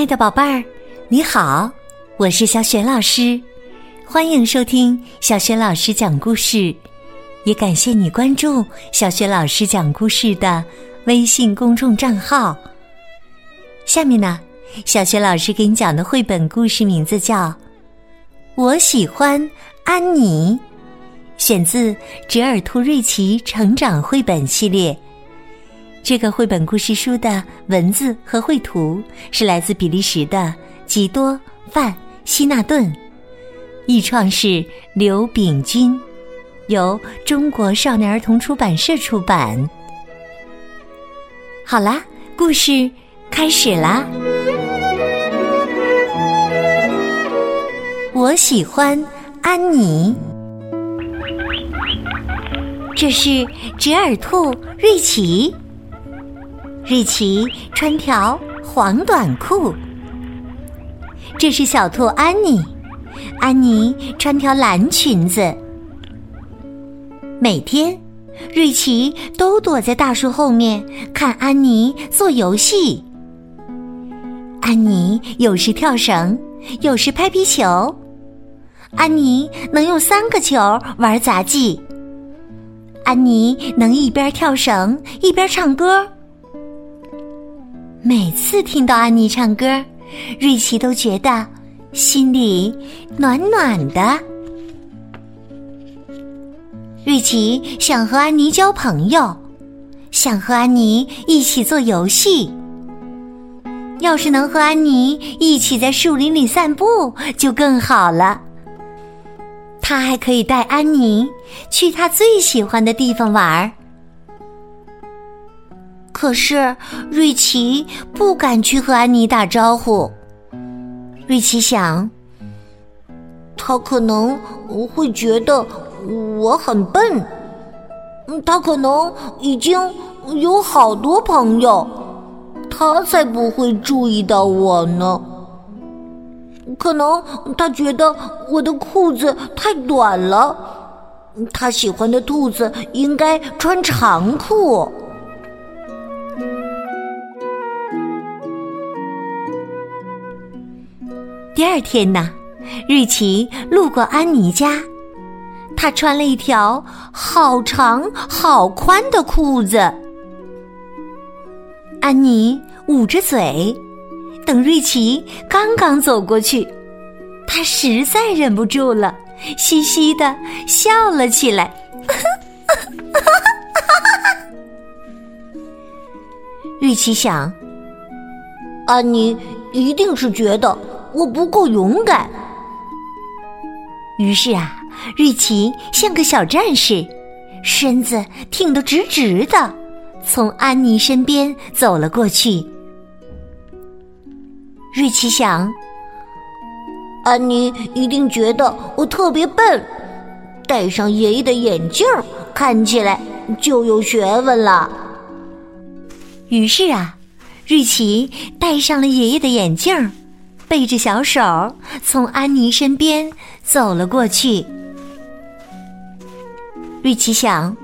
爱的宝贝儿，你好，我是小雪老师，欢迎收听小雪老师讲故事，也感谢你关注小雪老师讲故事的微信公众账号。下面呢，小雪老师给你讲的绘本故事名字叫《我喜欢安妮》，选自《折耳兔瑞奇成长绘本系列》。这个绘本故事书的文字和绘图是来自比利时的吉多范希纳顿，译创是刘炳军，由中国少年儿童出版社出版。好啦，故事开始啦！我喜欢安妮，这是折耳兔瑞奇。瑞奇穿条黄短裤，这是小兔安妮。安妮穿条蓝裙子。每天，瑞奇都躲在大树后面看安妮做游戏。安妮有时跳绳，有时拍皮球。安妮能用三个球玩杂技。安妮能一边跳绳一边唱歌。每次听到安妮唱歌，瑞奇都觉得心里暖暖的。瑞奇想和安妮交朋友，想和安妮一起做游戏。要是能和安妮一起在树林里散步，就更好了。他还可以带安妮去他最喜欢的地方玩儿。可是，瑞奇不敢去和安妮打招呼。瑞奇想，他可能会觉得我很笨，他可能已经有好多朋友，他才不会注意到我呢。可能他觉得我的裤子太短了，他喜欢的兔子应该穿长裤。第二天呢，瑞奇路过安妮家，她穿了一条好长好宽的裤子。安妮捂着嘴，等瑞奇刚刚走过去，她实在忍不住了，嘻嘻的笑了起来。瑞奇想，安妮一定是觉得。我不够勇敢，于是啊，瑞奇像个小战士，身子挺得直直的，从安妮身边走了过去。瑞奇想，安妮一定觉得我特别笨，戴上爷爷的眼镜看起来就有学问了。于是啊，瑞奇戴上了爷爷的眼镜儿。背着小手，从安妮身边走了过去。瑞奇想，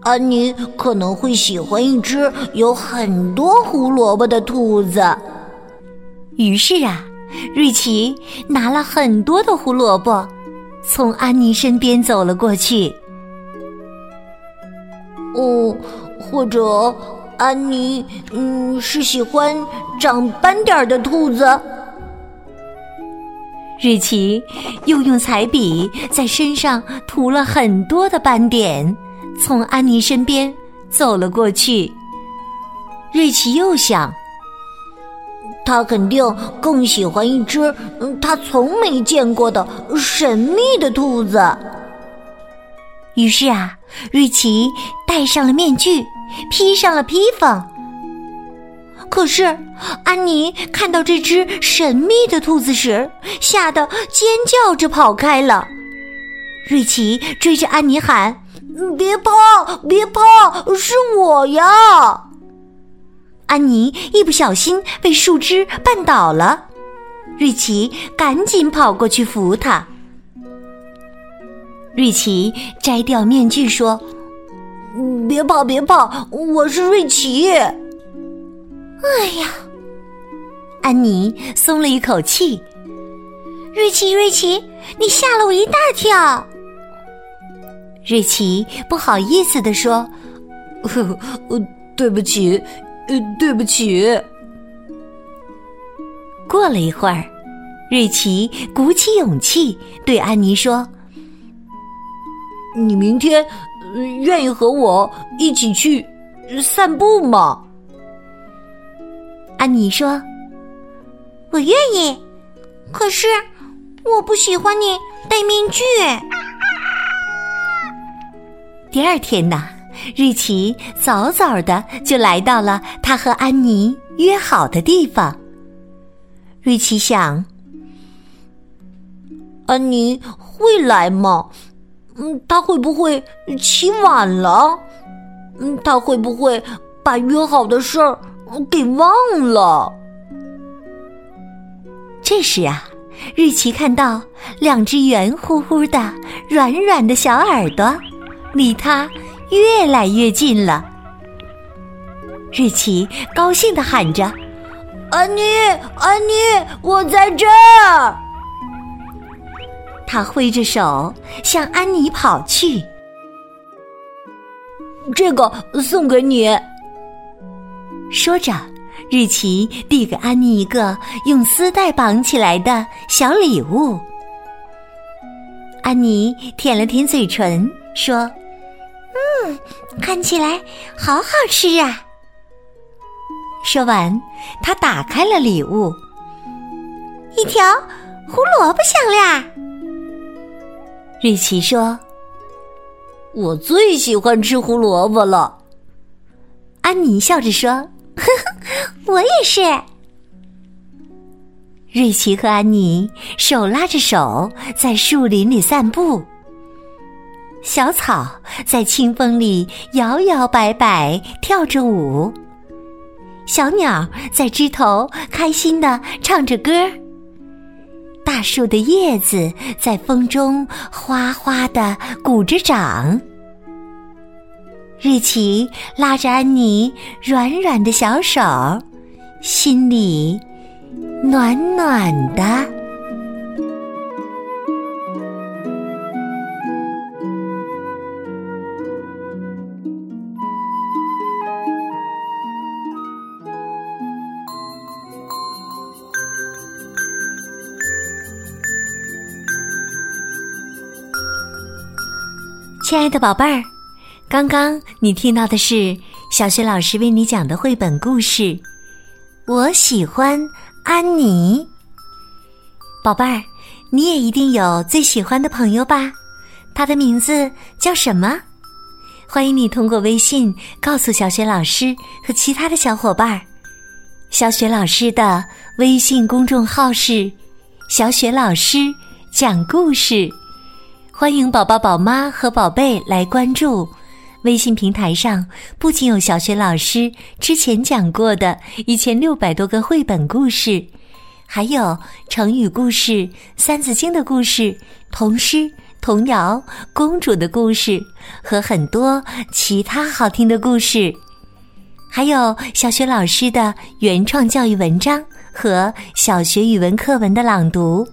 安妮可能会喜欢一只有很多胡萝卜的兔子。于是啊，瑞奇拿了很多的胡萝卜，从安妮身边走了过去。哦，或者。安妮，嗯，是喜欢长斑点的兔子。瑞奇又用彩笔在身上涂了很多的斑点，从安妮身边走了过去。瑞奇又想，他肯定更喜欢一只他从没见过的神秘的兔子。于是啊，瑞奇戴上了面具。披上了披风，可是安妮看到这只神秘的兔子时，吓得尖叫着跑开了。瑞奇追着安妮喊：“别跑，别跑，是我呀！”安妮一不小心被树枝绊倒了，瑞奇赶紧跑过去扶她。瑞奇摘掉面具说。别跑，别跑！我是瑞奇。哎呀，安妮松了一口气。瑞奇，瑞奇，你吓了我一大跳。瑞奇不好意思地说：“对不起，呃，对不起。”过了一会儿，瑞奇鼓起勇气对安妮说：“你明天愿意和我一起去散步吗？”安妮说：“我愿意，可是我不喜欢你戴面具。”第二天呢，瑞奇早早的就来到了他和安妮约好的地方。瑞奇想：“安妮会来吗？嗯，他会不会起晚了？嗯，他会不会把约好的事儿给忘了？”这时啊，瑞奇看到两只圆乎乎的、软软的小耳朵，离他越来越近了。瑞奇高兴的喊着。安妮，安妮，我在这儿。他挥着手向安妮跑去。这个送给你。说着，日奇递给安妮一个用丝带绑起来的小礼物。安妮舔了舔嘴唇，说：“嗯，看起来好好吃啊。”说完，他打开了礼物，一条胡萝卜项链。瑞奇说：“我最喜欢吃胡萝卜了。”安妮笑着说：“呵呵，我也是。”瑞奇和安妮手拉着手在树林里散步，小草在清风里摇摇摆摆跳着舞。小鸟在枝头开心的唱着歌，大树的叶子在风中哗哗的鼓着掌。瑞奇拉着安妮软软的小手，心里暖暖的。亲爱的宝贝儿，刚刚你听到的是小学老师为你讲的绘本故事。我喜欢安妮。宝贝儿，你也一定有最喜欢的朋友吧？他的名字叫什么？欢迎你通过微信告诉小雪老师和其他的小伙伴儿。小雪老师的微信公众号是“小雪老师讲故事”。欢迎宝宝、宝妈和宝贝来关注微信平台上，不仅有小学老师之前讲过的一千六百多个绘本故事，还有成语故事、三字经的故事、童诗、童谣、公主的故事和很多其他好听的故事，还有小学老师的原创教育文章和小学语文课文的朗读。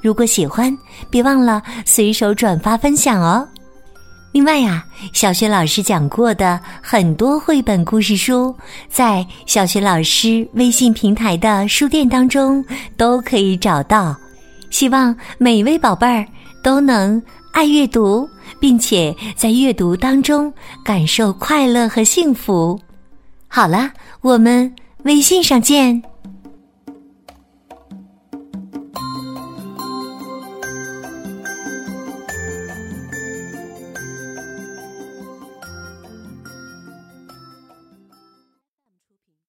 如果喜欢，别忘了随手转发分享哦。另外呀，小学老师讲过的很多绘本故事书，在小学老师微信平台的书店当中都可以找到。希望每位宝贝儿都能爱阅读，并且在阅读当中感受快乐和幸福。好了，我们微信上见。